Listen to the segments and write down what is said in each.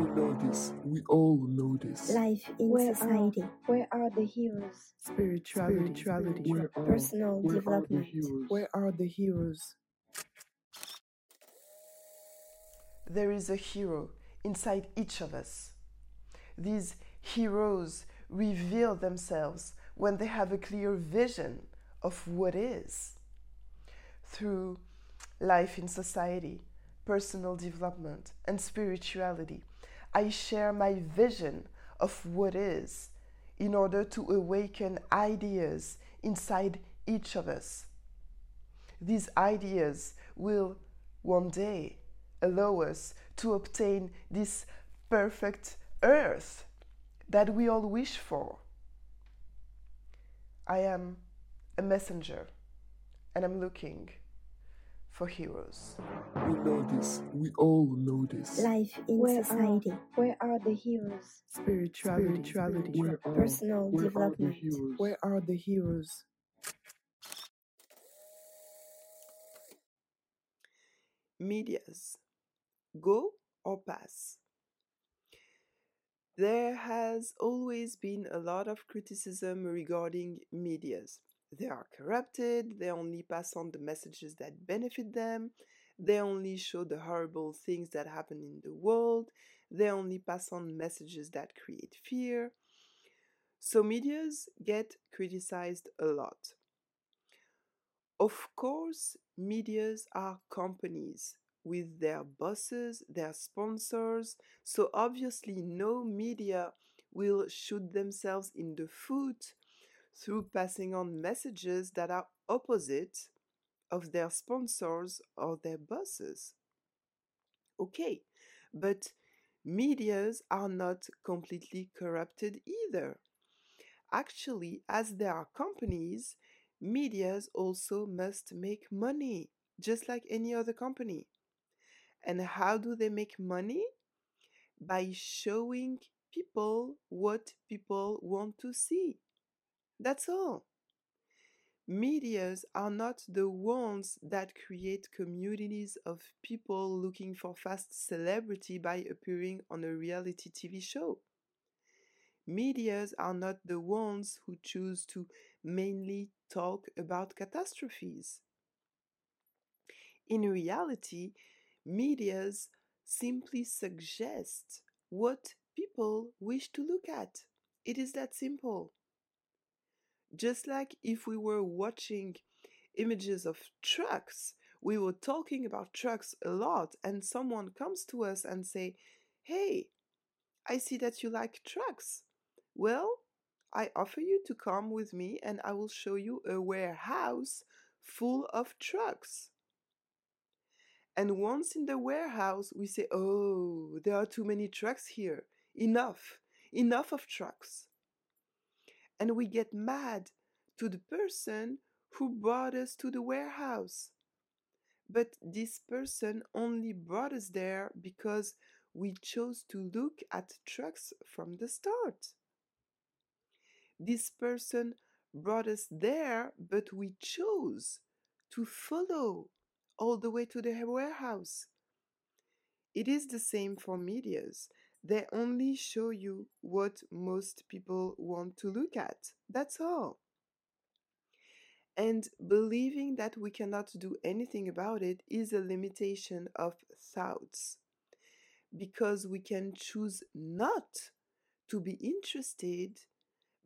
We know this. We all know this. Life in Where society. Are, where are the heroes? Spirituality. Spirituality. Where are, Personal where development. Are? Where are the heroes? There is a hero inside each of us. These heroes reveal themselves when they have a clear vision of what is. Through life in society, personal development, and spirituality, I share my vision of what is in order to awaken ideas inside each of us. These ideas will one day allow us to obtain this perfect earth that we all wish for. I am a messenger and I'm looking for heroes. We know this. We all know this. Life in Where society. Are, where are the heroes? Spirituality. Spirituality. Where are, Personal where are the development. heroes? Where are the heroes? Medias. Go or pass? There has always been a lot of criticism regarding medias. They are corrupted, they only pass on the messages that benefit them, they only show the horrible things that happen in the world, they only pass on messages that create fear. So, medias get criticized a lot. Of course, medias are companies with their bosses, their sponsors, so obviously, no media will shoot themselves in the foot through passing on messages that are opposite of their sponsors or their bosses. Okay, but medias are not completely corrupted either. Actually, as they are companies, medias also must make money, just like any other company. And how do they make money? By showing people what people want to see. That's all. Medias are not the ones that create communities of people looking for fast celebrity by appearing on a reality TV show. Medias are not the ones who choose to mainly talk about catastrophes. In reality, medias simply suggest what people wish to look at. It is that simple. Just like if we were watching images of trucks, we were talking about trucks a lot, and someone comes to us and say, "Hey, I see that you like trucks. Well, I offer you to come with me and I will show you a warehouse full of trucks." And once in the warehouse, we say, Oh, there are too many trucks here. Enough, enough of trucks. And we get mad to the person who brought us to the warehouse. But this person only brought us there because we chose to look at trucks from the start. This person brought us there, but we chose to follow all the way to the warehouse. It is the same for medias. They only show you what most people want to look at. That's all. And believing that we cannot do anything about it is a limitation of thoughts. Because we can choose not to be interested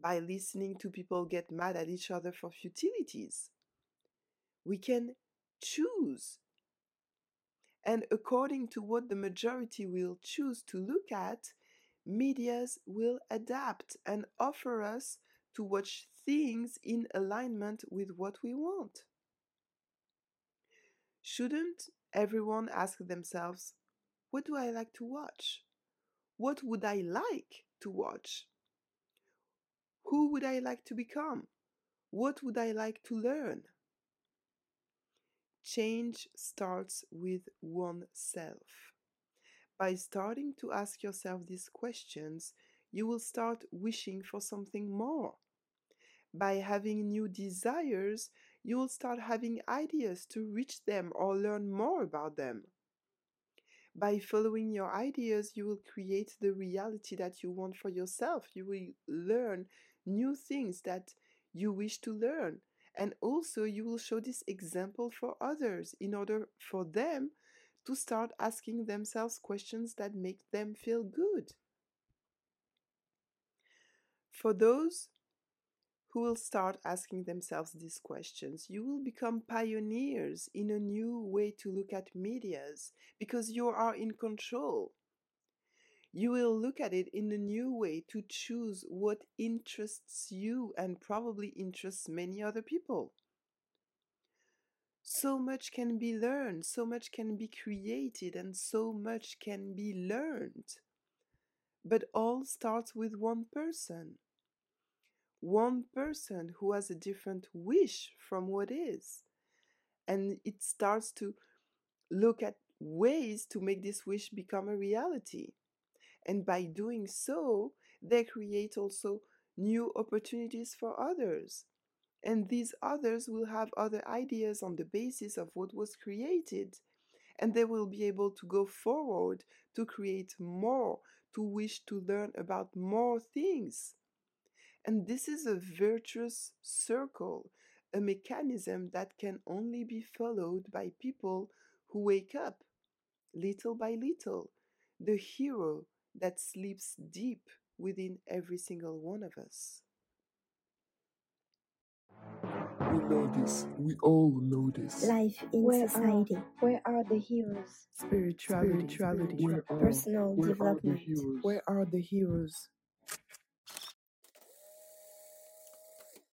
by listening to people get mad at each other for futilities. We can choose. And according to what the majority will choose to look at, medias will adapt and offer us to watch things in alignment with what we want. Shouldn't everyone ask themselves, what do I like to watch? What would I like to watch? Who would I like to become? What would I like to learn? Change starts with oneself. By starting to ask yourself these questions, you will start wishing for something more. By having new desires, you will start having ideas to reach them or learn more about them. By following your ideas, you will create the reality that you want for yourself. You will learn new things that you wish to learn. And also, you will show this example for others in order for them to start asking themselves questions that make them feel good. For those who will start asking themselves these questions, you will become pioneers in a new way to look at medias because you are in control. You will look at it in a new way to choose what interests you and probably interests many other people. So much can be learned, so much can be created, and so much can be learned. But all starts with one person. One person who has a different wish from what is. And it starts to look at ways to make this wish become a reality. And by doing so, they create also new opportunities for others. And these others will have other ideas on the basis of what was created. And they will be able to go forward to create more, to wish to learn about more things. And this is a virtuous circle, a mechanism that can only be followed by people who wake up little by little, the hero that sleeps deep within every single one of us. We know this. We all know this. Life in Where are- society. Where are the heroes? Spirituality. Where are, Personal where are the development. heroes? Where are the heroes?